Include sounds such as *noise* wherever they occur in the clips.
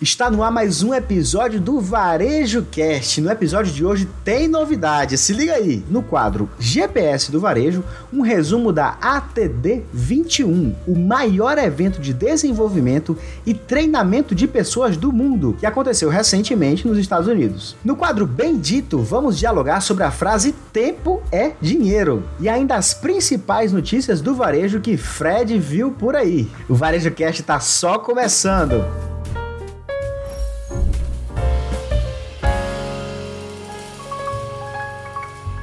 Está no ar mais um episódio do Varejo Cast. No episódio de hoje tem novidade. Se liga aí, no quadro GPS do Varejo, um resumo da ATD 21, o maior evento de desenvolvimento e treinamento de pessoas do mundo, que aconteceu recentemente nos Estados Unidos. No quadro Bendito, vamos dialogar sobre a frase tempo é dinheiro e ainda as principais notícias do varejo que Fred viu por aí. O Varejo Cast está só começando.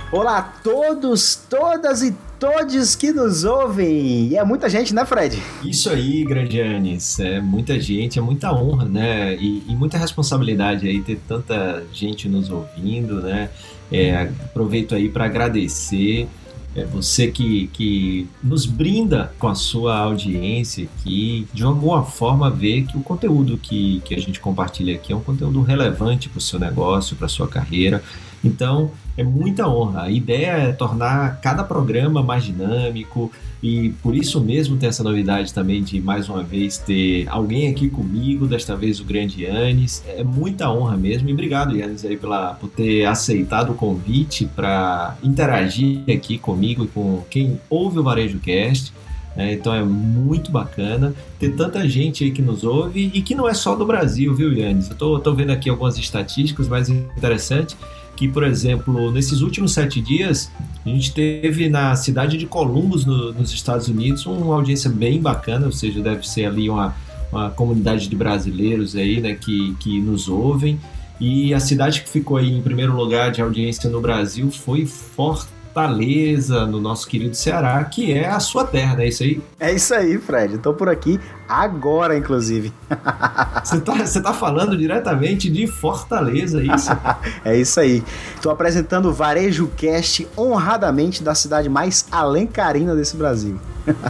Olá a todos, todas e todos que nos ouvem. E é muita gente, né, Fred? Isso aí, grande Anis. É muita gente, é muita honra, né? E, e muita responsabilidade aí ter tanta gente nos ouvindo, né? É, aproveito aí para agradecer é você que, que nos brinda com a sua audiência aqui, de alguma forma vê que o conteúdo que, que a gente compartilha aqui é um conteúdo relevante para o seu negócio, para a sua carreira. Então, é muita honra. A ideia é tornar cada programa mais dinâmico e por isso mesmo tem essa novidade também de mais uma vez ter alguém aqui comigo, desta vez o grande Yannis. É muita honra mesmo e obrigado, Yannis, aí pela, por ter aceitado o convite para interagir aqui comigo e com quem ouve o Varejo Cast. É, então é muito bacana ter tanta gente aí que nos ouve e que não é só do Brasil, viu, Yannis? Eu tô vendo aqui algumas estatísticas mais interessantes que, por exemplo, nesses últimos sete dias, a gente teve na cidade de Columbus, no, nos Estados Unidos, uma audiência bem bacana, ou seja, deve ser ali uma, uma comunidade de brasileiros aí, né, que, que nos ouvem. E a cidade que ficou aí em primeiro lugar de audiência no Brasil foi Fortaleza Fortaleza, no nosso querido Ceará, que é a sua terra, é isso aí? É isso aí, Fred. Estou por aqui agora, inclusive. Você está você tá falando diretamente de Fortaleza, é isso? *laughs* é isso aí. Estou apresentando o Varejo Cast honradamente da cidade mais alencarina desse Brasil.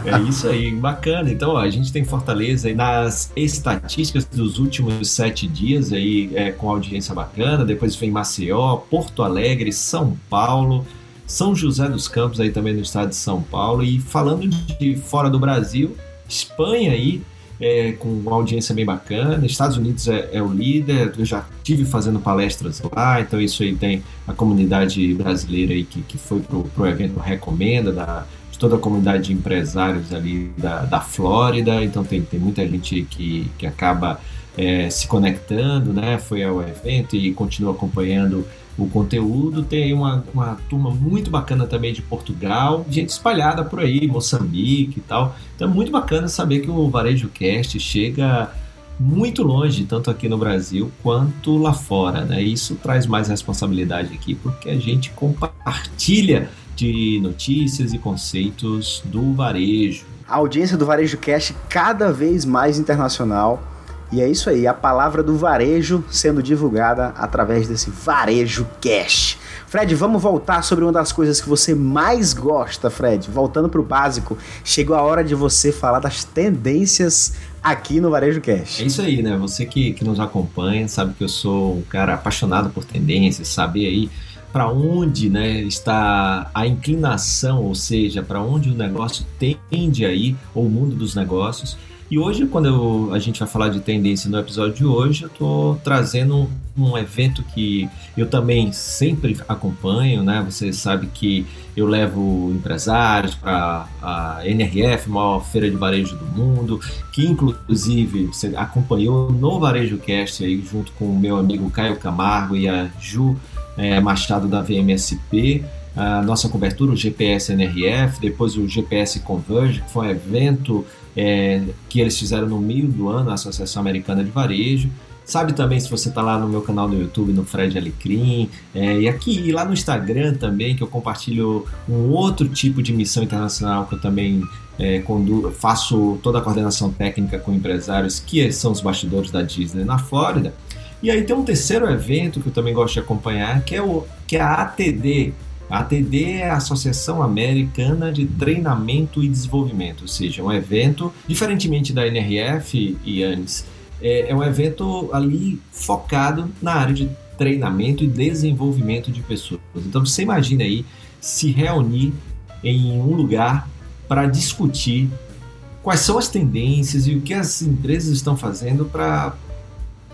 É isso aí, bacana. Então, ó, a gente tem Fortaleza aí nas estatísticas dos últimos sete dias aí é, com audiência bacana. Depois vem Maceió, Porto Alegre, São Paulo, são José dos Campos, aí também no estado de São Paulo. E falando de fora do Brasil, Espanha aí, é, com uma audiência bem bacana. Estados Unidos é, é, o líder, eu já tive fazendo palestras lá, então isso aí tem a comunidade brasileira aí que, que foi pro, pro evento Recomenda, da, de toda a comunidade de empresários ali da, da Flórida, então tem, tem muita gente que, que acaba é, se conectando, né? Foi ao evento e continua acompanhando o conteúdo. Tem uma, uma turma muito bacana também de Portugal, gente espalhada por aí, Moçambique e tal. Então é muito bacana saber que o Varejo Cast chega muito longe, tanto aqui no Brasil quanto lá fora. Né? Isso traz mais responsabilidade aqui, porque a gente compartilha de notícias e conceitos do varejo. A audiência do Varejo Cast cada vez mais internacional e é isso aí, a palavra do varejo sendo divulgada através desse Varejo Cash. Fred, vamos voltar sobre uma das coisas que você mais gosta, Fred. Voltando para o básico, chegou a hora de você falar das tendências aqui no Varejo Cash. É isso aí, né? Você que, que nos acompanha sabe que eu sou um cara apaixonado por tendências, saber aí para onde né, está a inclinação, ou seja, para onde o negócio tende aí, ou o mundo dos negócios. E hoje, quando eu, a gente vai falar de tendência no episódio de hoje, eu estou trazendo um, um, evento que eu também sempre acompanho, né? Você sabe que eu levo empresários para a NRF, maior feira de varejo do mundo, que inclusive você acompanhou no Varejo Cast aí, junto com o meu amigo Caio Camargo e a Ju é, Machado da VMSP a nossa cobertura, o GPS NRF, depois o GPS Converge, que foi um evento é, que eles fizeram no meio do ano, a Associação Americana de Varejo. Sabe também se você está lá no meu canal no YouTube, no Fred Alecrim, é, e aqui e lá no Instagram também, que eu compartilho um outro tipo de missão internacional que eu também é, condu faço toda a coordenação técnica com empresários, que são os bastidores da Disney na Flórida. E aí tem um terceiro evento que eu também gosto de acompanhar, que é, o, que é a ATD, a ATD é a Associação Americana de Treinamento e Desenvolvimento, ou seja, um evento, diferentemente da NRF e ANES, é, é um evento ali focado na área de treinamento e desenvolvimento de pessoas. Então você imagina aí se reunir em um lugar para discutir quais são as tendências e o que as empresas estão fazendo para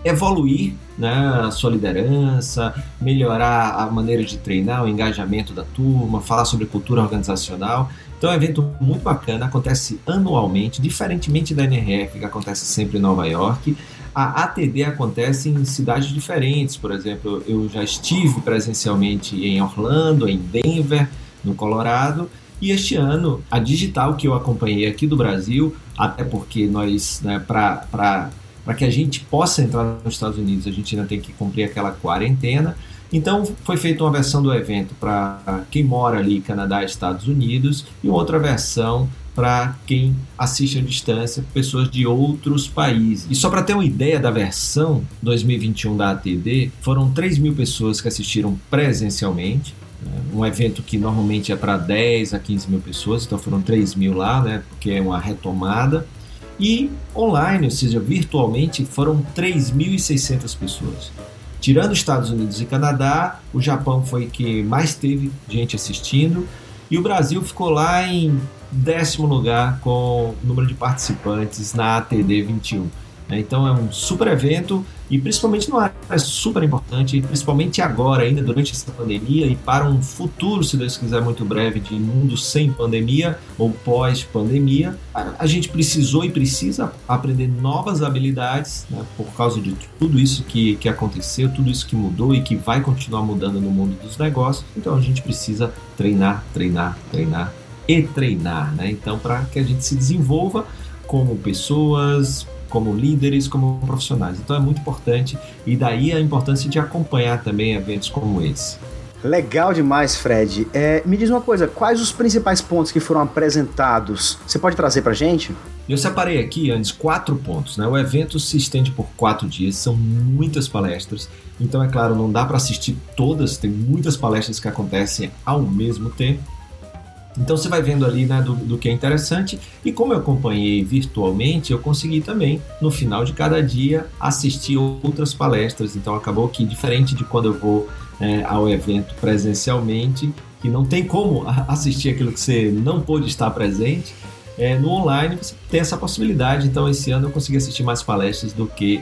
evoluir né, a sua liderança, melhorar a maneira de treinar, o engajamento da turma, falar sobre cultura organizacional. Então é um evento muito bacana, acontece anualmente, diferentemente da NRF, que acontece sempre em Nova York. A ATD acontece em cidades diferentes, por exemplo, eu já estive presencialmente em Orlando, em Denver, no Colorado, e este ano a digital que eu acompanhei aqui do Brasil, até porque nós, né, para que a gente possa entrar nos Estados Unidos, a gente ainda tem que cumprir aquela quarentena. Então foi feita uma versão do evento para quem mora ali Canadá e Estados Unidos e outra versão para quem assiste à distância, pessoas de outros países. E só para ter uma ideia da versão 2021 da ATD, foram 3 mil pessoas que assistiram presencialmente. Né? Um evento que normalmente é para 10 a 15 mil pessoas, então foram 3 mil lá, né? porque é uma retomada. E online, ou seja, virtualmente, foram 3.600 pessoas. Tirando Estados Unidos e Canadá, o Japão foi que mais teve gente assistindo e o Brasil ficou lá em décimo lugar com o número de participantes na ATD 21. Né? Então é um super evento e principalmente numa área super importante, principalmente agora, ainda durante essa pandemia e para um futuro, se Deus quiser, muito breve, de mundo sem pandemia ou pós-pandemia, a, gente precisou e precisa aprender novas habilidades né, por causa de tudo isso que, que aconteceu, tudo isso que mudou e que vai continuar mudando no mundo dos negócios. Então a gente precisa treinar, treinar, treinar e treinar, né? Então, para que a gente se desenvolva como pessoas, como líderes, como profissionais. Então é muito importante e daí a importância de acompanhar também eventos como esse. Legal demais, Fred. É, me diz uma coisa, quais os principais pontos que foram apresentados? Você pode trazer para gente? Eu separei aqui antes quatro pontos. Né? O evento se estende por quatro dias, são muitas palestras. Então, é claro, não dá para assistir todas, tem muitas palestras que acontecem ao mesmo tempo. Então você vai vendo ali né, do, do, que é interessante e como eu acompanhei virtualmente, eu consegui também no final de cada dia assistir outras palestras. Então acabou que diferente de quando eu vou é, ao evento presencialmente, que não tem como assistir aquilo que você não pôde estar presente, é, no online você tem essa possibilidade. Então esse ano eu consegui assistir mais palestras do que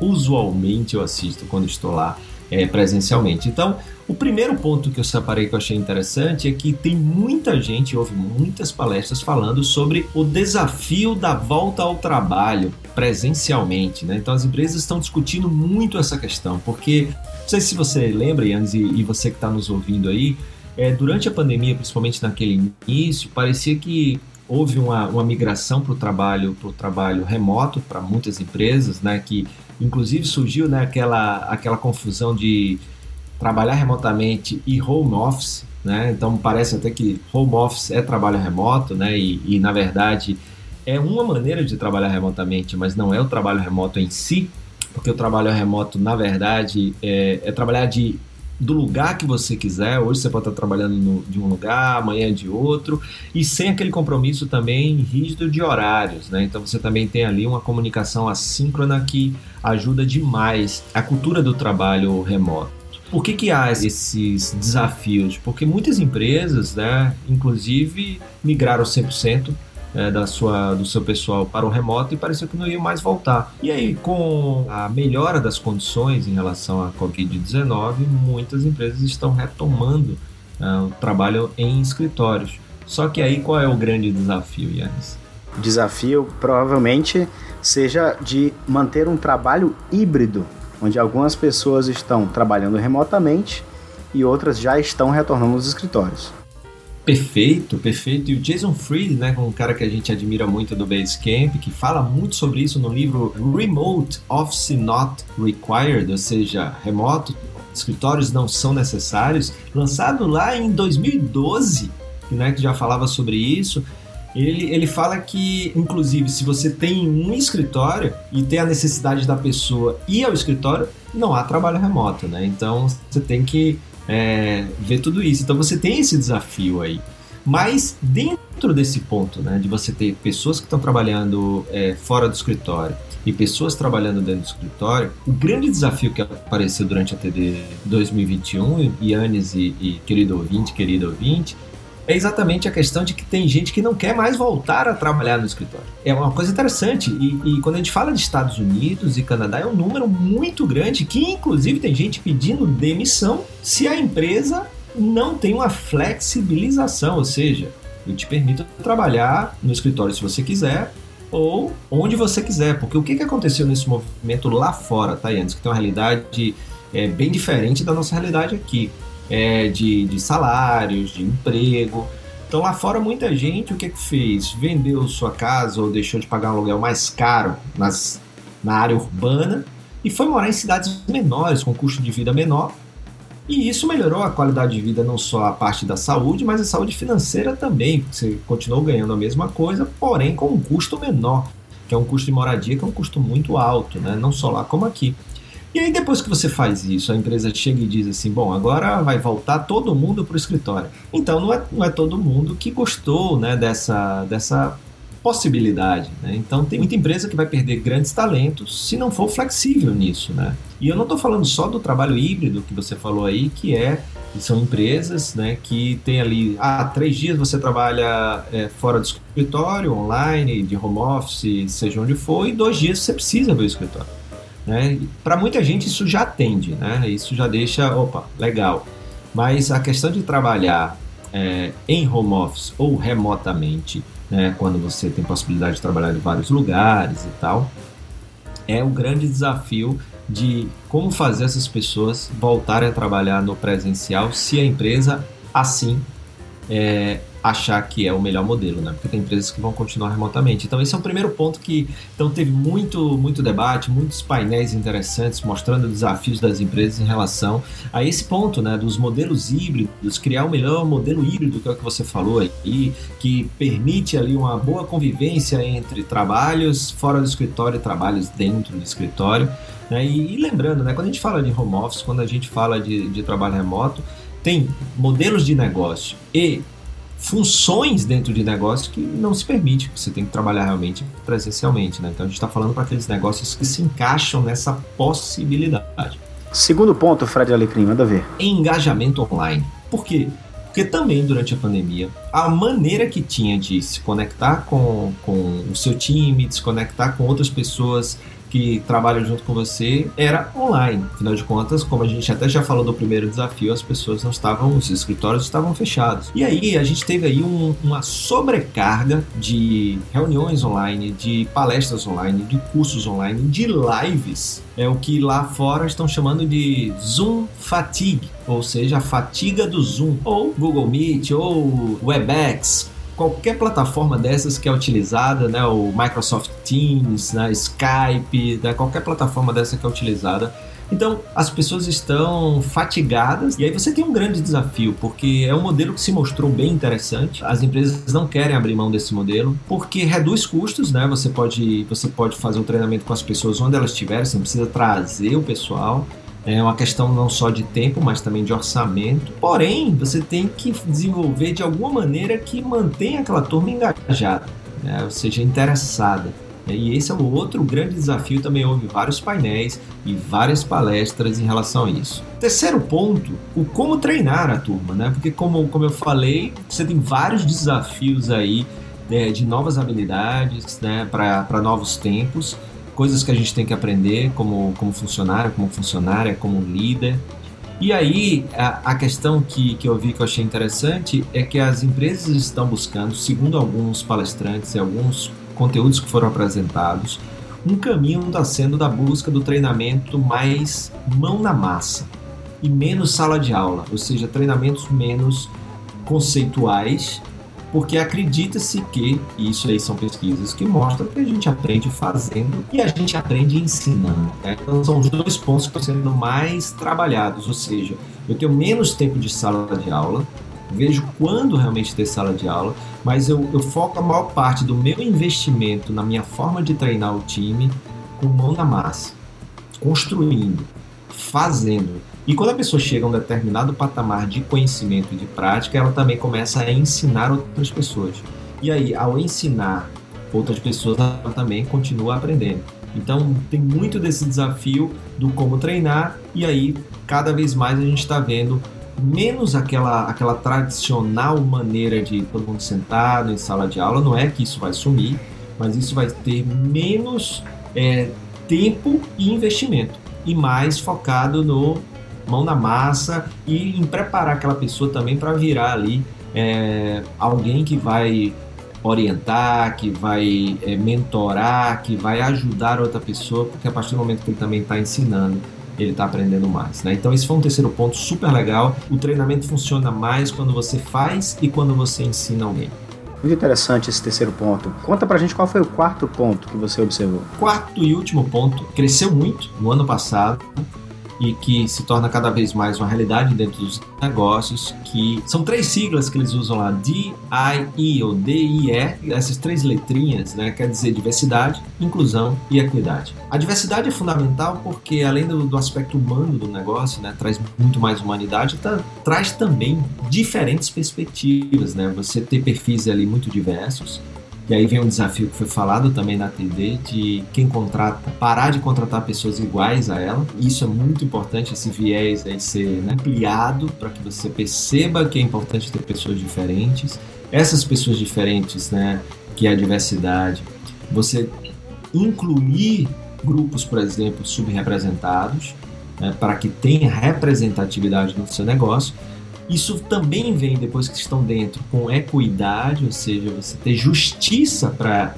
usualmente eu assisto quando estou lá é, presencialmente. Então, o primeiro ponto que eu separei que eu achei interessante é que tem muita gente, houve muitas palestras falando sobre o desafio da volta ao trabalho presencialmente. Né? Então, as empresas estão discutindo muito essa questão, porque, não sei se você lembra, Yannis, e, e você que está nos ouvindo aí, é, durante a pandemia, principalmente naquele início, parecia que houve uma, uma migração para o trabalho, trabalho remoto para muitas empresas, né, que inclusive surgiu né, aquela, aquela confusão de trabalhar remotamente e home office, né? Então parece até que home office é trabalho remoto, né? E, e, na verdade é uma maneira de trabalhar remotamente, mas não é o trabalho remoto em si, porque o trabalho remoto na verdade é, é trabalhar de do lugar que você quiser. Hoje você pode estar trabalhando no, de um lugar, amanhã de outro, e sem aquele compromisso também rígido de horários, né? Então você também tem ali uma comunicação assíncrona que ajuda demais a cultura do trabalho remoto. Por que, que há esses desafios? Porque muitas empresas, né, inclusive, migraram 100% é, da sua, do seu pessoal para o remoto e parecia que não ia mais voltar. E aí, com a melhora das condições em relação à Covid-19, muitas empresas estão retomando é, o trabalho em escritórios. Só que aí qual é o grande desafio, Yannis? Desafio provavelmente seja de manter um trabalho híbrido, onde algumas pessoas estão trabalhando remotamente e outras já estão retornando aos escritórios. Perfeito, perfeito. E o Jason Fried, né, um cara que a gente admira muito do Basecamp, que fala muito sobre isso no livro Remote Office Not Required, ou seja, remoto, escritórios não são necessários, lançado lá em 2012, né, que já falava sobre isso. Ele, ele fala que, inclusive, se você tem um escritório e tem a necessidade da pessoa ir ao escritório, não há trabalho remoto, né? Então você tem que é, ver tudo isso. Então você tem esse desafio aí. Mas dentro desse ponto, né, de você ter pessoas que estão trabalhando é, fora do escritório e pessoas trabalhando dentro do escritório, o grande desafio que apareceu durante a TD 2021, Yannis e, e querido ouvinte, querido ouvinte, é exatamente a questão de que tem gente que não quer mais voltar a trabalhar no escritório. É uma coisa interessante. E, e, quando a gente fala de Estados Unidos e Canadá, é um número muito grande que, inclusive, tem gente pedindo demissão se a empresa não tem uma flexibilização, ou seja, eu te permito trabalhar no escritório se você quiser ou onde você quiser, porque o que, que aconteceu nesse movimento lá fora, Tayane, que tem uma realidade é, bem diferente da nossa realidade aqui é, de, de salários, de emprego. Então lá fora muita gente o que, que fez? Vendeu sua casa ou deixou de pagar um aluguel mais caro nas, na área urbana e foi morar em cidades menores, com custo de vida menor. E isso melhorou a qualidade de vida, não só a parte da saúde, mas a saúde financeira também, você continuou ganhando a mesma coisa, porém com um custo menor, que é um custo de moradia, que é um custo muito alto, né? não só lá como aqui. E aí, depois que você faz isso, a empresa chega e diz assim: bom, agora vai voltar todo mundo para o escritório. Então, não é, não é todo mundo que gostou né, dessa, dessa possibilidade. Né? Então, tem muita empresa que vai perder grandes talentos se não for flexível nisso. Né? E eu não estou falando só do trabalho híbrido que você falou aí, que é são empresas né, que tem ali, ah, três dias você trabalha é, fora do escritório, online, de home office, seja onde for, e dois dias você precisa ver o escritório. Né? Para muita gente isso já atende, né? isso já deixa, opa, legal. Mas a questão de trabalhar é, em home office ou remotamente, né, quando você tem possibilidade de trabalhar em vários lugares e tal, é o grande desafio de como fazer essas pessoas voltarem a trabalhar no presencial se a empresa assim é, achar que é o melhor modelo, né? Porque tem empresas que vão continuar remotamente. Então esse é o primeiro ponto que então teve muito muito debate, muitos painéis interessantes mostrando desafios das empresas em relação a esse ponto, né, dos modelos híbridos, criar o melhor modelo híbrido que é o que você falou aí, que permite ali uma boa convivência entre trabalhos fora do escritório e trabalhos dentro do escritório. Né? E, e, lembrando, né, quando a gente fala de home office, quando a gente fala de, de trabalho remoto, tem modelos de negócio e funções dentro de negócio que não se permite, você tem que trabalhar realmente presencialmente, né? Então a gente está falando para aqueles negócios que se encaixam nessa possibilidade. Segundo ponto, Fred Alecrim, manda ver. Engajamento online. Por quê? Porque também durante a pandemia, a maneira que tinha de se conectar com, com o seu time, de se conectar com outras pessoas, que trabalham junto com você era online. Afinal de contas, como a gente até já falou do primeiro desafio, as pessoas não estavam, os escritórios estavam fechados. E aí a gente teve aí um, uma sobrecarga de reuniões online, de palestras online, de cursos online, de lives. É o que lá fora estão chamando de Zoom fatigue, ou seja, a fatiga do Zoom, ou Google Meet, ou WebEx, qualquer plataforma dessas que é utilizada, né, o Microsoft Teams, né, Skype, né, qualquer plataforma dessa que é utilizada. Então, as pessoas estão fatigadas e aí você tem um grande desafio, porque é um modelo que se mostrou bem interessante. As empresas não querem abrir mão desse modelo, porque reduz custos, né? Você pode, você pode fazer o treinamento com as pessoas onde elas estiverem, você não precisa trazer o pessoal. É uma questão não só de tempo, mas também de orçamento. Porém, você tem que desenvolver de alguma maneira que mantenha aquela turma engajada, né? ou seja, interessada. E esse é o outro grande desafio. Também houve vários painéis e várias palestras em relação a isso. Terceiro ponto, o como treinar a turma, né? Porque como, como eu falei, você tem vários desafios aí né, de novas habilidades né, para novos tempos coisas que a gente tem que aprender como, como funcionário, como funcionária, como líder. E aí, a, a questão que, que eu vi que eu achei interessante é que as empresas estão buscando, segundo alguns palestrantes e alguns conteúdos que foram apresentados, um caminho está sendo da busca do treinamento mais mão na massa e menos sala de aula, ou seja, treinamentos menos conceituais porque acredita-se que, e isso aí são pesquisas que mostram que a gente aprende fazendo e a gente aprende ensinando. Né? Então são os dois pontos que estão sendo mais trabalhados, ou seja, eu tenho menos tempo de sala de aula, vejo quando realmente ter sala de aula, mas eu, eu foco a maior parte do meu investimento na minha forma de treinar o time com mão na massa, construindo, fazendo. E quando a pessoa chega a um determinado patamar de conhecimento e de prática, ela também começa a ensinar outras pessoas. E aí, ao ensinar outras pessoas, ela também continua aprendendo. Então, tem muito desse desafio do como treinar, e aí, cada vez mais a gente está vendo menos aquela, aquela tradicional maneira de todo mundo sentado em sala de aula. Não é que isso vai sumir, mas isso vai ter menos é, tempo e investimento e mais focado no mão na massa e em preparar aquela pessoa também para virar ali é, alguém que vai orientar, que vai é, mentorar, que vai ajudar outra pessoa, porque a partir do momento que ele também está ensinando, ele está aprendendo mais. Né? Então, esse foi um terceiro ponto super legal. O treinamento funciona mais quando você faz e quando você ensina alguém. Muito interessante esse terceiro ponto. Conta pra gente qual foi o quarto ponto que você observou. Quarto e último ponto, cresceu muito no ano passado e que se torna cada vez mais uma realidade dentro dos negócios, que são três siglas que eles usam lá, D-I-E ou D-I-E, essas três letrinhas, né, quer dizer diversidade, inclusão e equidade. A diversidade é fundamental porque, além do, do aspecto humano do negócio, né, traz muito mais humanidade, tá, traz também diferentes perspectivas, né, você ter perfis ali muito diversos, e aí vem um desafio que foi falado também na TD de quem contrata, parar de contratar pessoas iguais a ela. Isso é muito importante, esse viés aí ser né, ampliado para que você perceba que é importante ter pessoas diferentes. Essas pessoas diferentes, né, que é a diversidade, você incluir grupos, por exemplo, subrepresentados, né, para que tenha representatividade no seu negócio isso também vem depois que estão dentro com equidade, ou seja, você ter justiça para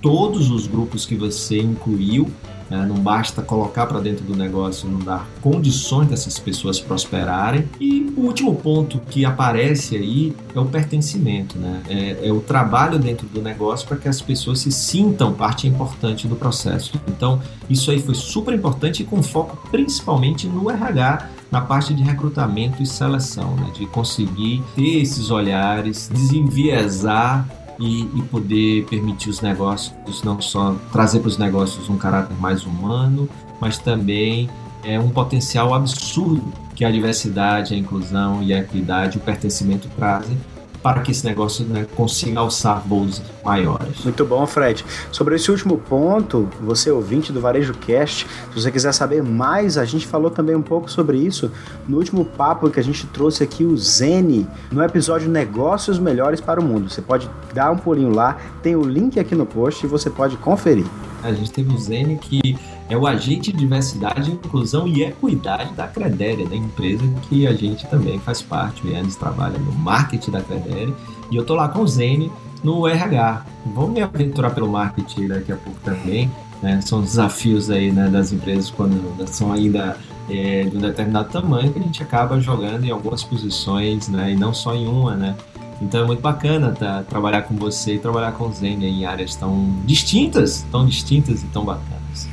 todos os grupos que você incluiu. Né? Não basta colocar para dentro do negócio, não dar condições dessas pessoas prosperarem. E o último ponto que aparece aí é o pertencimento, né? é, é o trabalho dentro do negócio para que as pessoas se sintam parte importante do processo. Então, isso aí foi super importante e com foco principalmente no RH na parte de recrutamento e seleção, né? de conseguir ter esses olhares, desenviesar e, e, poder permitir os negócios não só trazer para os negócios um caráter mais humano, mas também é um potencial absurdo que a diversidade, a inclusão e a equidade, o pertencimento trazem para que esse negócio né, consiga alçar voos maiores. Muito bom, Fred. Sobre esse último ponto, você ouvinte do Varejo Cast, se você quiser saber mais, a gente falou também um pouco sobre isso no último papo que a gente trouxe aqui o Zene, no episódio Negócios Melhores para o Mundo. Você pode dar um pulinho lá, tem o link aqui no post e você pode conferir. A gente teve o Zene que é o agente de diversidade, inclusão e equidade da Credere, da empresa que a gente também faz parte. O Yannis trabalha no marketing da Credere e eu tô lá com o Zene no RH. Vamos me aventurar pelo marketing daqui a pouco também. Né? São desafios aí né, das empresas quando são ainda é, de um determinado tamanho que a gente acaba jogando em algumas posições né, e não só em uma, né? Então é muito bacana tá, trabalhar com você e trabalhar com o Zen em áreas tão distintas, tão distintas e tão bacanas.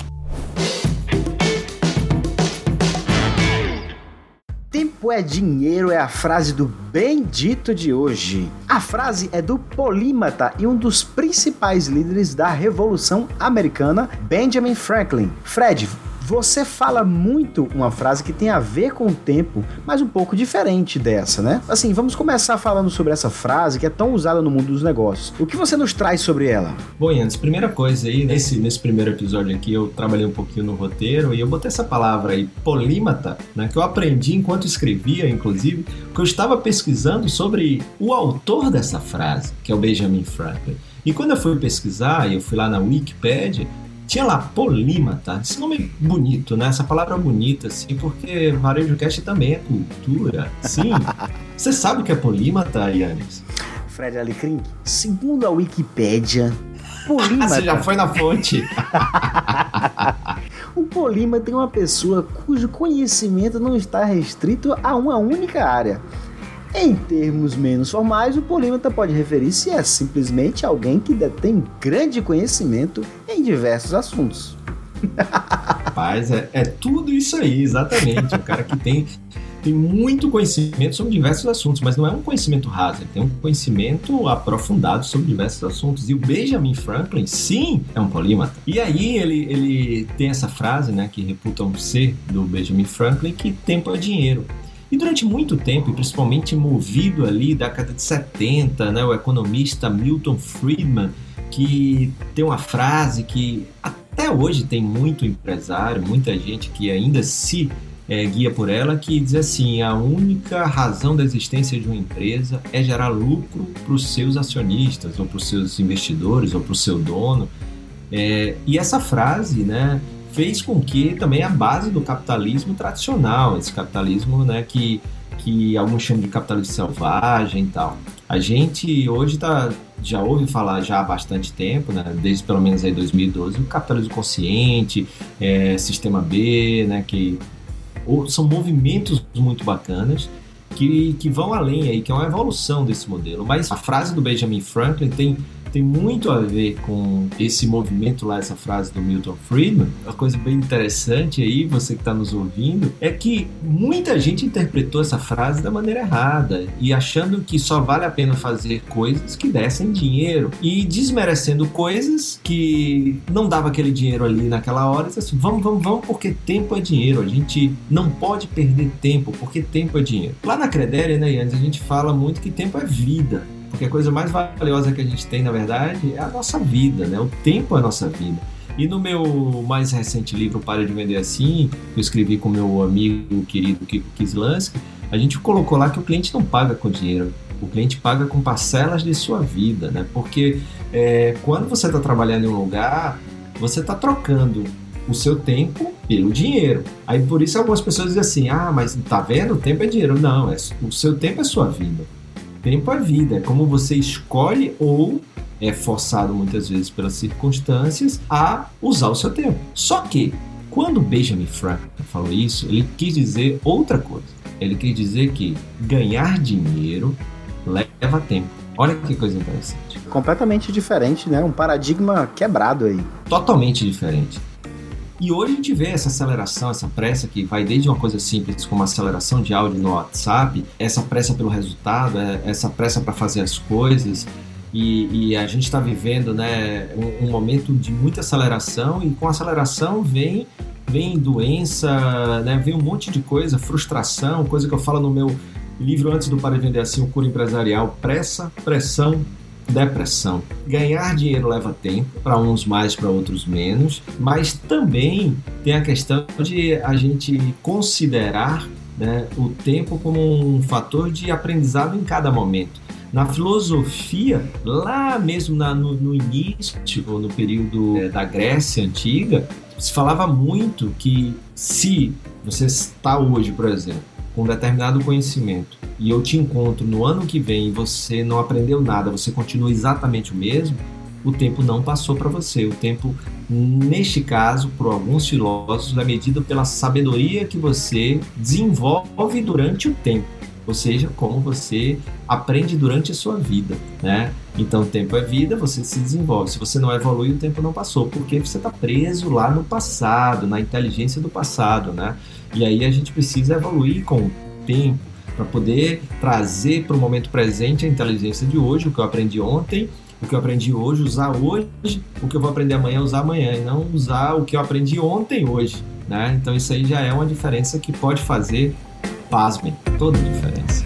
Tempo é dinheiro é a frase do bendito de hoje. A frase é do polímata e um dos principais líderes da Revolução Americana, Benjamin Franklin. Fred, você fala muito uma frase que tem a ver com o tempo, mas um pouco diferente dessa, né? Assim, vamos começar falando sobre essa frase que é tão usada no mundo dos negócios. O que você nos traz sobre ela? Bom, Yannis, primeira coisa aí, nesse, nesse primeiro episódio aqui, eu trabalhei um pouquinho no roteiro e eu botei essa palavra aí, polímata, né? Que eu aprendi enquanto escrevia, inclusive, que eu estava pesquisando sobre o autor dessa frase, que é o Benjamin Franklin. E quando eu fui pesquisar, eu fui lá na Wikipedia, tinha lá polímata, esse nome é bonito, né? Essa palavra é bonita, assim, porque varejo cast também é cultura. Sim. *laughs* Você sabe o que é polímata, Yannis? Fred Alecrim, segundo a Wikipédia, polímata. *laughs* Você já foi na fonte. *laughs* o polímata é uma pessoa cujo conhecimento não está restrito a uma única área. Em termos menos formais, o polímata pode referir-se a simplesmente alguém que detém grande conhecimento em diversos assuntos. Rapaz, é, é tudo isso aí, exatamente. O cara que tem tem muito conhecimento sobre diversos assuntos, mas não é um conhecimento raso, ele tem um conhecimento aprofundado sobre diversos assuntos. E o Benjamin Franklin, sim, é um polímata. E aí ele, ele tem essa frase, né, que reputa um ser do Benjamin Franklin, que tempo é dinheiro. E durante muito tempo, principalmente movido ali da década de 70, né, o economista Milton Friedman, que tem uma frase que até hoje tem muito empresário, muita gente que ainda se é, guia por ela que diz assim: a única razão da existência de uma empresa é gerar lucro para os seus acionistas, ou para os seus investidores, ou para o seu dono. É, e essa frase, né, fez com que também a base do capitalismo tradicional, esse capitalismo, né, que que alguns chamam de capitalismo selvagem e tal. A gente hoje tá, já ouve falar já há bastante tempo, né, desde pelo menos aí 2012, o capitalismo consciente, é, sistema B, né, que são movimentos muito bacanas que, que vão além aí, que é uma evolução desse modelo. Mas a frase do Benjamin Franklin tem tem muito a ver com esse movimento lá, essa frase do Milton Friedman. Uma coisa bem interessante aí, você que está nos ouvindo, é que muita gente interpretou essa frase da maneira errada e achando que só vale a pena fazer coisas que dessem dinheiro e desmerecendo coisas que não dava aquele dinheiro ali naquela hora. Assim, vamos, vamos, vamos, porque tempo é dinheiro. A gente não pode perder tempo, porque tempo é dinheiro. Lá na Credere, né, Yannis, a gente fala muito que tempo é vida. Porque a coisa mais valiosa que a gente tem, na verdade, é a nossa vida, né? O tempo é a nossa vida. E no meu mais recente livro, Para de Vender Assim, que eu escrevi com meu amigo querido Kiko Kislansky, a gente colocou lá que o cliente não paga com dinheiro, o cliente paga com parcelas de sua vida, né? Porque é, quando você está trabalhando em um lugar, você está trocando o seu tempo pelo dinheiro. Aí por isso algumas pessoas dizem assim: ah, mas tá vendo? O tempo é dinheiro. Não, é, o seu tempo é sua vida. Tempo é vida, é como você escolhe ou é forçado muitas vezes pelas circunstâncias a usar o seu tempo. Só que quando Benjamin Franklin falou isso, ele quis dizer outra coisa. Ele quis dizer que ganhar dinheiro leva tempo. Olha que coisa interessante. Completamente diferente, né? Um paradigma quebrado aí. Totalmente diferente. E hoje a gente vê essa aceleração, essa pressa que vai desde uma coisa simples como aceleração de áudio no WhatsApp, essa pressa pelo resultado, é, essa pressa para fazer as coisas. E, e a gente está vivendo né, um, um, momento de muita aceleração e com aceleração vem vem doença, né, vem um monte de coisa, frustração, coisa que eu falo no meu livro antes do Para Vender Assim, o Cura Empresarial, pressa, pressão, depressão. Ganhar dinheiro leva tempo, para uns mais, para outros menos, mas também tem a questão de a gente considerar né, o tempo como um fator de aprendizado em cada momento. Na filosofia, lá mesmo na, no, no, início, no período é, da Grécia Antiga, se falava muito que se você está hoje, por exemplo, com determinado conhecimento e eu te encontro no ano que vem e você não aprendeu nada, você continua exatamente o mesmo, o tempo não passou para você. O tempo, neste caso, por alguns filósofos, é medido pela sabedoria que você desenvolve durante o tempo, ou seja, como você aprende durante a sua vida, né? Então, tempo é vida, você se desenvolve. Se você não evolui, o tempo não passou, porque você está preso lá no passado, na inteligência do passado, né? E aí a gente precisa evoluir com o tempo para poder trazer para o momento presente a inteligência de hoje, o que eu aprendi ontem, o que eu aprendi hoje, usar hoje, o que eu vou aprender amanhã, usar amanhã, e não usar o que eu aprendi ontem hoje. Né? Então isso aí já é uma diferença que pode fazer, pasmem, toda a diferença.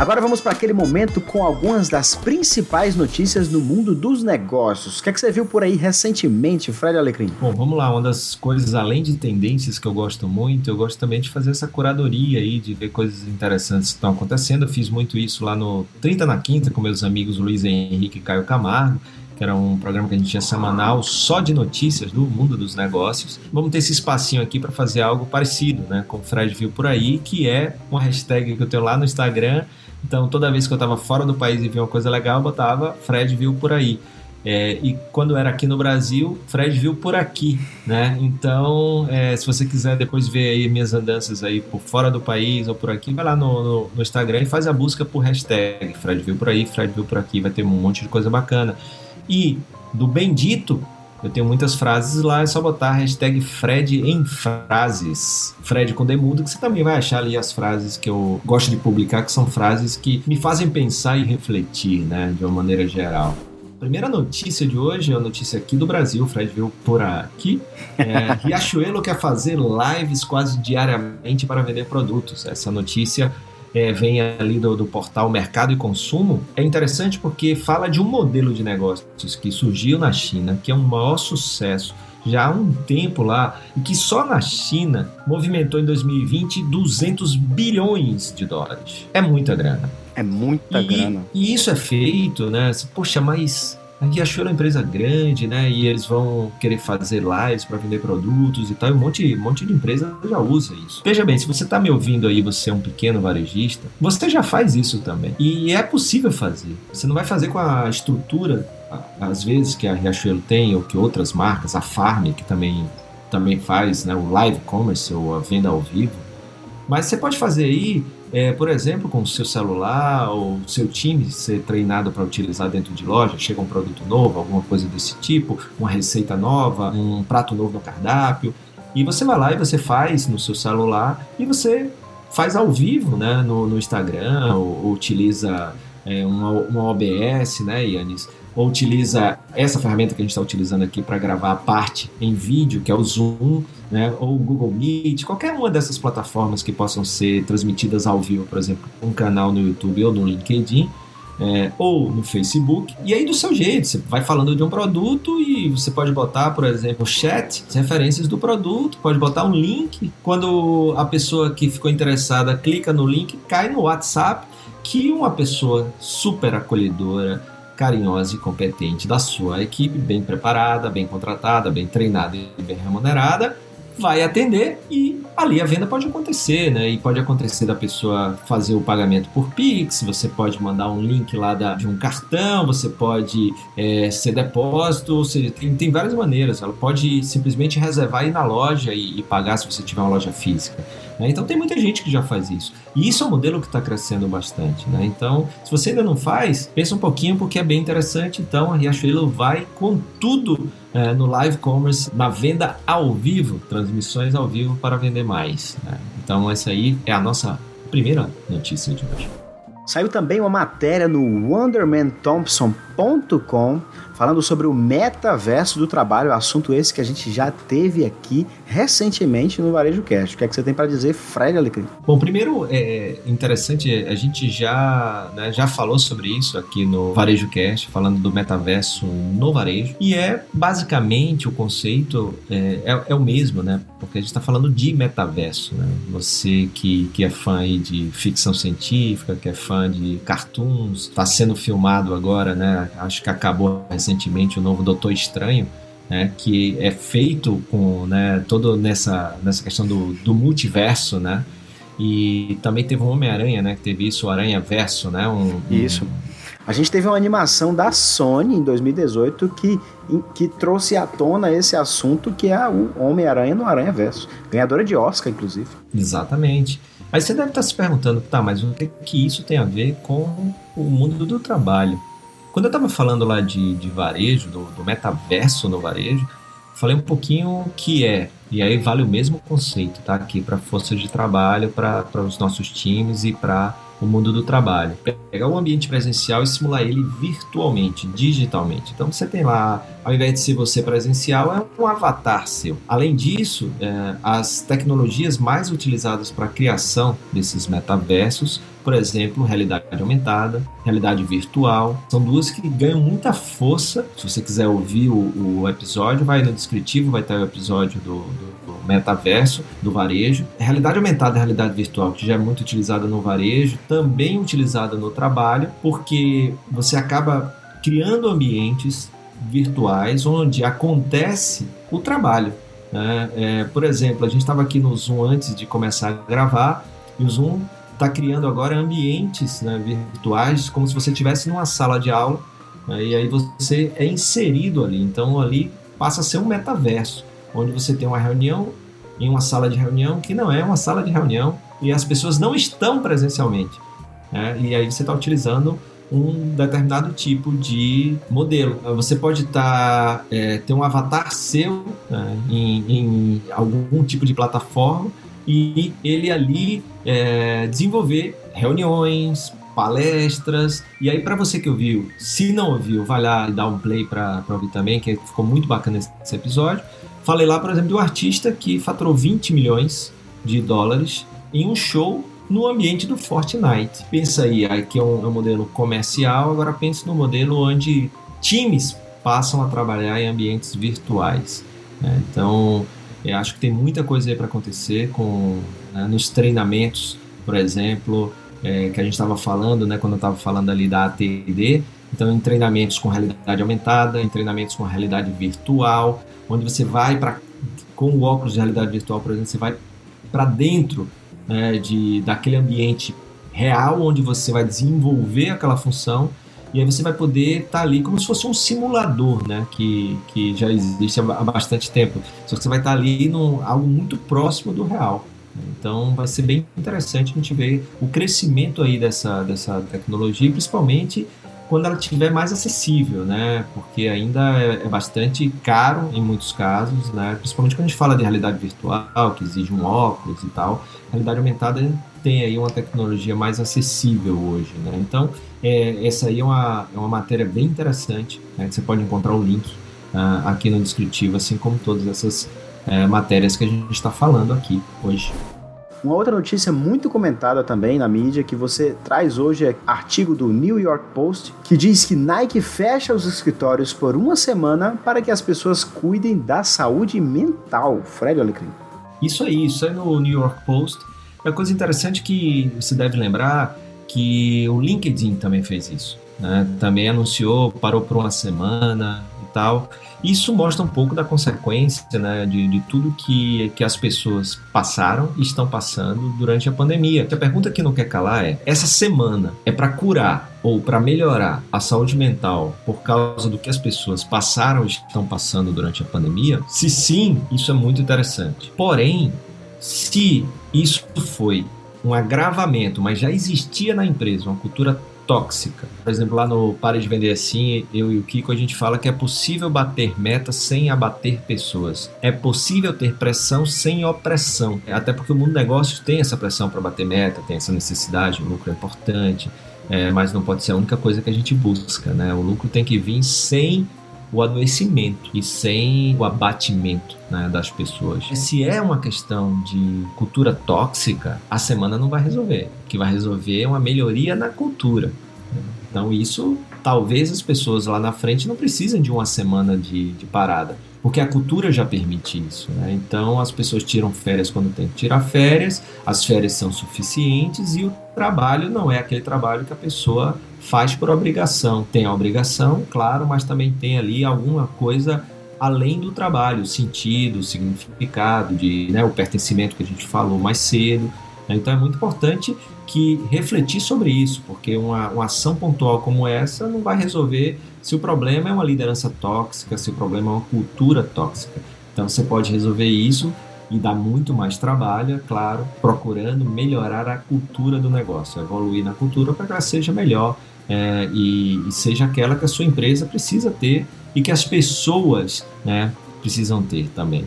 Agora vamos para aquele momento com algumas das principais notícias no mundo dos negócios. O que, é que você viu por aí recentemente, Fred Alecrim? Bom, vamos lá. Uma das coisas, além de tendências que eu gosto muito, eu gosto também de fazer essa curadoria aí, de ver coisas interessantes que estão acontecendo. Eu fiz muito isso lá no 30 na Quinta com meus amigos Luiz Henrique e Caio Camargo que era um programa que a gente tinha semanal só de notícias do mundo dos negócios. Vamos ter esse espacinho aqui para fazer algo parecido, né? Com o Fred viu por aí, que é uma hashtag que eu tenho lá no Instagram então, toda vez que eu estava fora do país e via uma coisa legal, eu botava Fred viu por aí. É, e quando era aqui no Brasil, Fred viu por aqui, né? Então, é, se você quiser depois ver aí minhas andanças aí por fora do país ou por aqui, vai lá no, no, no Instagram e faz a busca por hashtag Fred viu por aí, Fred viu por aqui, vai ter um monte de coisa bacana. E do Bendito, eu tenho muitas frases lá, é só botar a hashtag Fred em frases. Fred com demudo, que você também vai achar ali as frases que eu gosto de publicar, que são frases que me fazem pensar e refletir, né, de uma maneira geral. Primeira notícia de hoje é a notícia aqui do Brasil, Fred viu por aqui. É, Riachuelo quer fazer lives quase diariamente para vender produtos. Essa notícia é, vem ali do, do, portal Mercado e Consumo, é interessante porque fala de um modelo de negócios que surgiu na China, que é um maior sucesso já há um tempo lá e que só na China movimentou em 2020 200 bilhões de dólares. É muita grana. É muita e, grana. E isso é feito, né? Poxa, mas a Riachuelo é uma empresa grande, né? E eles vão querer fazer lives para vender produtos e tal. E um monte, um monte de empresa já usa isso. Veja bem, se você está me ouvindo aí, você é um pequeno varejista, você já faz isso também. E é possível fazer. Você não vai fazer com a estrutura, às vezes, que a Riachuelo tem, ou que outras marcas, a Farm, que também, também faz né, o live commerce ou a venda ao vivo. Mas você pode fazer aí é, por exemplo, com o seu celular ou seu time ser treinado para utilizar dentro de loja, chega um produto novo, alguma coisa desse tipo, uma receita nova, um prato novo no cardápio, e você vai lá e você faz no seu celular e você faz ao vivo né, no, no Instagram, ou, ou utiliza é, uma, uma OBS, né, Yannis? ou utiliza essa ferramenta que a gente está utilizando aqui para gravar a parte em vídeo, que é o Zoom, né, ou Google Meet, qualquer uma dessas plataformas que possam ser transmitidas ao vivo, por exemplo, um canal no YouTube ou no LinkedIn, é, ou no Facebook, e aí do seu jeito, você vai falando de um produto e você pode botar, por exemplo, chat, as referências do produto, pode botar um link. Quando a pessoa que ficou interessada clica no link, cai no WhatsApp, que uma pessoa super acolhedora, carinhosa e competente da sua equipe, bem preparada, bem contratada, bem treinada e bem remunerada, vai atender e ali a venda pode acontecer, né? E pode acontecer da pessoa fazer o pagamento por Pix, você pode mandar um link lá da, de um cartão, você pode é, ser depósito, ou seja, tem, tem várias maneiras. Ela pode simplesmente reservar ir na loja e, e pagar se você tiver uma loja física. Né? Então tem muita gente que já faz isso. E isso é um modelo que está crescendo bastante. Né? Então, se você ainda não faz, pensa um pouquinho porque é bem interessante. Então a Riachuelo vai com tudo é, no live commerce, na venda ao vivo, transmissões ao vivo para vender mais. Né? Então essa aí é a nossa primeira notícia de hoje. Saiu também uma matéria no WondermanThompson.com falando sobre o metaverso do trabalho, assunto esse que a gente já teve aqui recentemente no Varejo Cast. O que é que você tem para dizer, Fred Alecrim? Bom, primeiro é interessante, a gente já, né, já falou sobre isso aqui no Varejo Cast, falando do metaverso no varejo, e é basicamente o conceito é, é, é o mesmo, né? Porque a gente está falando de metaverso, né? Você que, que é fã de ficção científica, que é fã de cartoons, está sendo filmado agora, né? Acho que acabou recentemente o novo Doutor Estranho, né, que é feito com né, todo nessa, nessa questão do, do multiverso, né? E também teve um Homem-Aranha, né? Que teve isso, o Aranha Verso, né? Um, isso. A gente teve uma animação da Sony em 2018 que, que trouxe à tona esse assunto que é o Homem-Aranha no Aranha Verso. Ganhadora de Oscar, inclusive. Exatamente. Aí você deve estar se perguntando, tá, mas o que isso tem a ver com o mundo do trabalho? Quando eu estava falando lá de, de varejo, do, do, metaverso no varejo, falei um pouquinho que é, e aí vale o mesmo conceito, tá? Aqui para força de trabalho, para os nossos times e para o mundo do trabalho. Pegar o ambiente presencial e simular ele virtualmente, digitalmente. Então você tem lá, ao invés de ser você presencial, é um avatar seu. Além disso, é, as tecnologias mais utilizadas para a criação desses metaversos por exemplo, realidade aumentada, realidade virtual. São duas que ganham muita força. Se você quiser ouvir o, o episódio, vai no descritivo, vai ter o episódio do, do metaverso, do varejo. Realidade aumentada e realidade virtual, que já é muito utilizada no varejo, também utilizada no trabalho, porque você acaba criando ambientes virtuais onde acontece o trabalho. Né? É, por exemplo, a gente estava aqui no Zoom antes de começar a gravar e o Zoom está criando agora ambientes né, virtuais como se você estivesse numa sala de aula né, e aí você é inserido ali. Então ali passa a ser um metaverso onde você tem uma reunião em uma sala de reunião que não é uma sala de reunião e as pessoas não estão presencialmente. Né? E aí você está utilizando um determinado tipo de modelo. Você pode tá, é, ter um avatar seu né, em, em, algum tipo de plataforma e ele ali é, desenvolver reuniões, palestras. E aí, para você que ouviu, se não ouviu, vai lá e dá um play para ouvir também, que ficou muito bacana esse episódio. Falei lá, por exemplo, de um artista que faturou 20 milhões de dólares em um show no ambiente do Fortnite. Pensa aí, aqui é um, é um modelo comercial, agora pense no modelo onde times passam a trabalhar em ambientes virtuais. Né? Então, eu acho que tem muita coisa aí para acontecer com né, nos treinamentos, por exemplo, é, que a gente estava falando, né, quando eu estava falando ali da ATD. Então, em treinamentos com realidade aumentada, em treinamentos com realidade virtual, onde você vai para com o óculos de realidade virtual, por exemplo, você vai para dentro né, de daquele ambiente real onde você vai desenvolver aquela função e aí você vai poder estar tá ali como se fosse um simulador, né? Que, que já existe há bastante tempo. Só que você vai estar tá ali num algo muito próximo do real. Então vai ser bem interessante a gente ver o crescimento aí dessa, dessa tecnologia, principalmente quando ela estiver mais acessível, né? Porque ainda é, é, bastante caro em muitos casos, né? Principalmente quando a gente fala de realidade virtual, que exige um óculos e tal. A realidade aumentada tem aí uma tecnologia mais acessível hoje, né? Então, é, essa aí é uma, é uma matéria bem interessante, né? Você pode encontrar o link uh, aqui no descritivo, assim como todas essas uh, matérias que a gente está falando aqui hoje. Uma outra notícia muito comentada também na mídia que você traz hoje é artigo do New York Post que diz que Nike fecha os escritórios por uma semana para que as pessoas cuidem da saúde mental. Fred Alecrim. Isso aí, isso é no New York Post. É uma coisa interessante que você deve lembrar que o LinkedIn também fez isso. Né? Também anunciou, parou por uma semana e tal. Isso mostra um pouco da consequência né, de, de tudo que, que as pessoas passaram e estão passando durante a pandemia. A pergunta que não quer calar é: essa semana é para curar ou para melhorar a saúde mental por causa do que as pessoas passaram e estão passando durante a pandemia? Se sim, isso é muito interessante. Porém, se isso foi um agravamento, mas já existia na empresa uma cultura tóxica. Por exemplo, lá no Pare de Vender Assim, eu e o Kiko, a gente fala que é possível bater metas sem abater pessoas. É possível ter pressão sem opressão. Até porque o mundo dos negócios tem essa pressão para bater meta, tem essa necessidade, o lucro é importante, é, mas não pode ser a única coisa que a gente busca. Né? O lucro tem que vir sem o adoecimento e sem o abatimento né, das pessoas. Se é uma questão de cultura tóxica, a semana não vai resolver. O que vai resolver é uma melhoria na cultura. Então, isso talvez as pessoas lá na frente não precisem de uma semana de, de parada porque a cultura já permite isso. Né? Então as pessoas tiram férias quando tem que tirar férias, as férias são suficientes e o trabalho não é aquele trabalho que a pessoa faz por obrigação. Tem a obrigação, claro, mas também tem ali alguma coisa além do trabalho, sentido, significado, de, né, o pertencimento que a gente falou mais cedo. Né? Então é muito importante que refletir sobre isso, porque uma, uma ação pontual como essa não vai resolver se o problema é uma liderança tóxica, se o problema é uma cultura tóxica. Então você pode resolver isso e dar muito mais trabalho, é claro, procurando melhorar a cultura do negócio, evoluir na cultura para que ela seja melhor é, e, e, seja aquela que a sua empresa precisa ter e que as pessoas né, precisam ter também.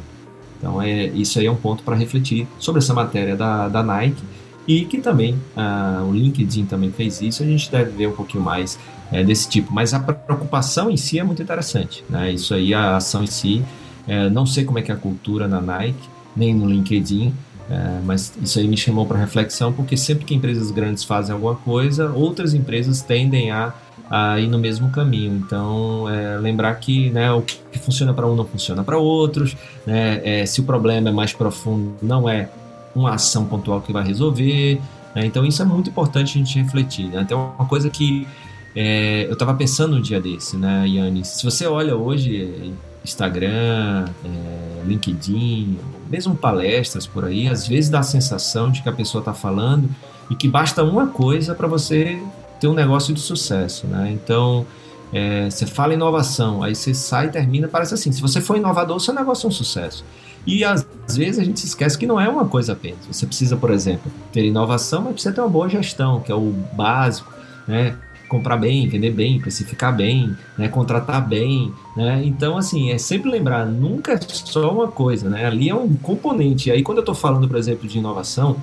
Então é, isso aí é um ponto para refletir sobre essa matéria da, da Nike e que também uh, o LinkedIn também fez isso, a gente deve ver um pouquinho mais é, desse tipo. Mas a preocupação em si é muito interessante, né? Isso aí, a ação em si, é, não sei como é que é a cultura na Nike, nem no LinkedIn, é, mas isso aí me chamou para reflexão, porque sempre que empresas grandes fazem alguma coisa, outras empresas tendem a, a ir no mesmo caminho. Então, é, lembrar que né, o que funciona para um não funciona para outros, né, é, se o problema é mais profundo, não é uma ação pontual que vai resolver. Né? Então isso é muito importante a gente refletir. Né? Tem uma coisa que é, eu estava pensando um dia desse, né, Yannis? Se você olha hoje Instagram, é, LinkedIn, mesmo palestras por aí, às vezes dá a sensação de que a pessoa está falando e que basta uma coisa para você ter um negócio de sucesso, né? Então, é, você fala inovação, aí você sai e termina, parece assim, se você for inovador, seu negócio é um sucesso. E às vezes a gente se esquece que não é uma coisa apenas. Você precisa, por exemplo, ter inovação, mas precisa ter uma boa gestão, que é o básico, né? Comprar bem, vender bem, precificar bem, né? contratar bem, né? Então, assim, é sempre lembrar, nunca é só uma coisa, né? Ali é um componente. E aí, quando eu estou falando, por exemplo, de inovação,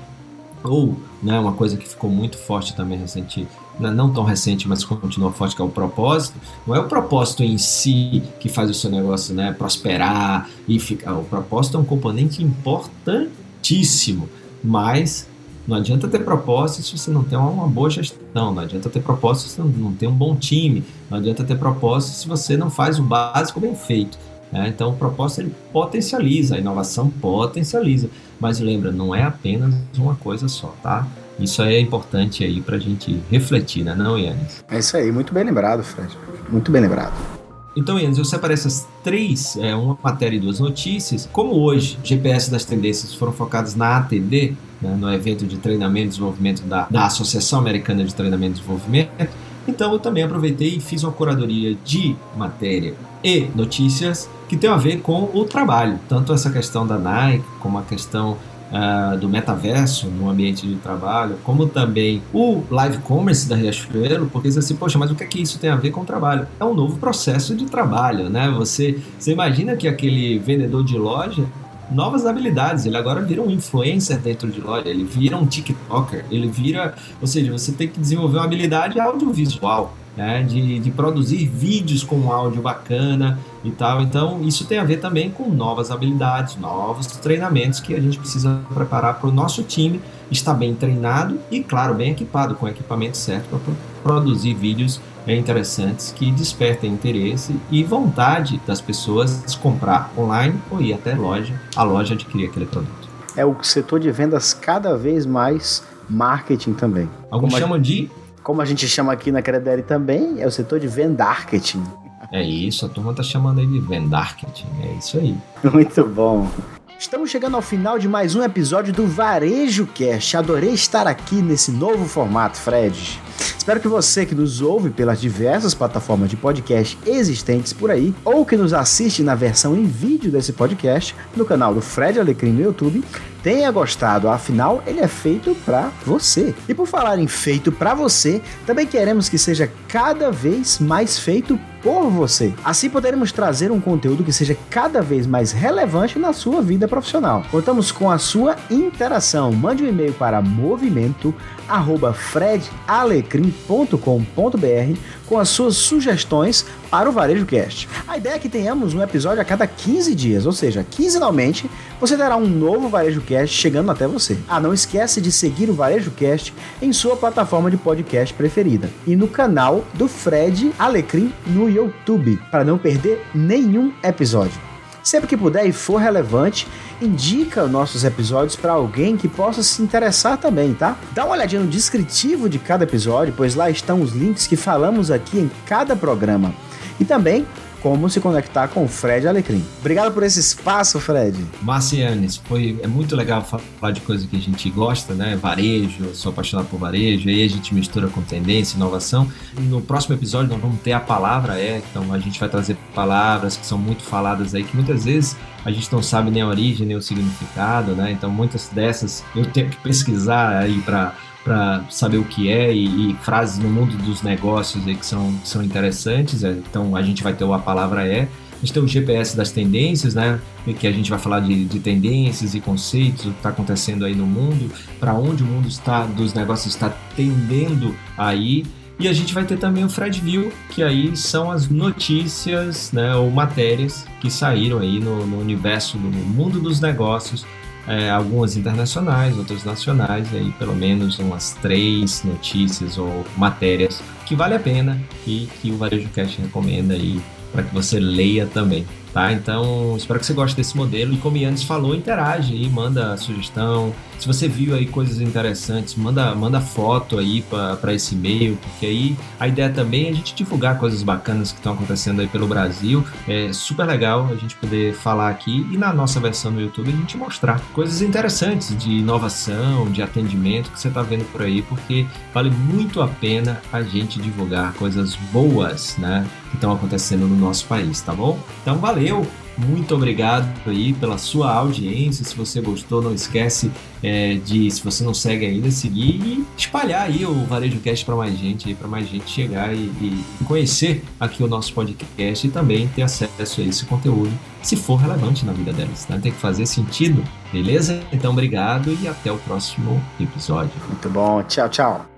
ou né, uma coisa que ficou muito forte também recente, né, não tão recente, mas continua forte, que é o propósito. Não é o propósito em si que faz o seu negócio né, prosperar e ficar. O propósito é um componente importantíssimo, mas Não adianta ter propósito se você não tem uma boa gestão, não adianta ter propósito se você não tem um bom time, não adianta ter propósito se você não faz o básico bem feito. Né? Então, o propósito ele potencializa, a inovação potencializa. Mas lembra, não é apenas uma coisa só, tá? Isso é importante aí para a gente refletir, né, não, Yannis? É isso aí, muito bem lembrado, Fred. Muito bem lembrado. Então, Yannis, eu separei essas três, é, uma matéria e duas notícias. Como hoje, GPS das tendências foram focadas na ATD, né, no evento de treinamento e desenvolvimento da, da Associação Americana de Treinamento e Desenvolvimento, então eu também aproveitei e fiz uma curadoria de matéria e notícias que tem a ver com o trabalho, tanto essa questão da Nike como a questão uh, do metaverso no ambiente de trabalho, como também o live commerce da Riachuelo, porque diz assim, poxa, mas o que é que isso tem a ver com o trabalho? É um novo processo de trabalho, né? Você, você imagina que aquele vendedor de loja novas habilidades. Ele agora vira um influencer dentro de loja, ele vira um TikToker, ele vira. Ou seja, você tem que desenvolver uma habilidade audiovisual né, de, de produzir vídeos com áudio bacana e tal. Então, isso tem a ver também com novas habilidades, novos treinamentos que a gente precisa preparar para o nosso time estar bem treinado e, claro, bem equipado, com o equipamento certo para produzir vídeos interessantes que despertem interesse e vontade das pessoas comprar online ou ir até loja, a loja adquirir aquele produto. É o setor de vendas cada vez mais marketing também. Alguns chamam de como a gente chama aqui na Credere também, é o setor de vendarketing. É isso, a turma tá chamando aí de vendarketing, é isso aí. *laughs* Muito bom. Estamos chegando ao final de mais um episódio do Varejo Cast. Adorei estar aqui nesse novo formato, Fred. Espero que você que nos ouve pelas diversas plataformas de podcast existentes por aí, ou que nos assiste na versão em vídeo desse podcast no canal do Fred Alecrim no YouTube, tenha gostado, afinal ele é feito para você. E por falar em feito para você, também queremos que seja cada vez mais feito por você. Assim poderemos trazer um conteúdo que seja cada vez mais relevante na sua vida profissional. Contamos com a sua interação. Mande um e-mail para movimento@fredalecrim.com.br com as suas sugestões para o Varejo Cast. A ideia é que tenhamos um episódio a cada 15 dias, ou seja, quinzenalmente você terá um novo Varejo Cast chegando até você. Ah, não esquece de seguir o Varejo Cast em sua plataforma de podcast preferida e no canal do Fred Alecrim no YouTube, para não perder nenhum episódio. Sempre que puder e for relevante, indica nossos episódios para alguém que possa se interessar também, tá? Dá uma olhadinha no descritivo de cada episódio, pois lá estão os links que falamos aqui em cada programa. E também como se conectar com o Fred Alecrim. Obrigado por esse espaço, Fred. Marcianes, foi é muito legal falar de coisa que a gente gosta, né? Varejo, sou apaixonado por varejo, aí a gente mistura com tendência, inovação. No próximo episódio nós vamos ter a palavra é, então a gente vai trazer palavras que são muito faladas aí, que muitas vezes a gente não sabe nem a origem, nem o significado, né? Então muitas dessas eu tenho que pesquisar aí para para saber o que é e, e, frases no mundo dos negócios aí que são, que são interessantes. É, então a gente vai ter o a palavra é. A gente tem o GPS das tendências, né? Que a gente vai falar de, de tendências e conceitos, o que está acontecendo aí no mundo, para onde o mundo está dos negócios está tendendo aí. E a gente vai ter também o Fred View, que aí são as notícias, né, ou matérias que saíram aí no, no universo do mundo dos negócios é, algumas internacionais, outras nacionais, e aí pelo menos umas três notícias ou matérias que vale a pena e que o Varejo Cast recomenda aí para que você leia também. Tá? Então, espero que você goste desse modelo. E como Yannis falou, interage aí, manda sugestão. Se você viu aí coisas interessantes, manda, manda foto aí para esse e-mail, porque aí a ideia também é a gente divulgar coisas bacanas que estão acontecendo aí pelo Brasil. É super legal a gente poder falar aqui e na nossa versão no YouTube a gente mostrar coisas interessantes de inovação, de atendimento que você está vendo por aí, porque vale muito a pena a gente divulgar coisas boas, né, que estão acontecendo no nosso país, tá bom? Então, valeu! valeu! Muito obrigado aí pela sua audiência. Se você gostou, não esquece é, de, se você não segue ainda, seguir e espalhar aí o Varejo Cast para mais gente, para mais gente chegar e, e, conhecer aqui o nosso podcast e também ter acesso a esse conteúdo, se for relevante na vida delas. Né? Tem que fazer sentido, beleza? Então, obrigado e até o próximo episódio. Muito bom. Tchau, tchau.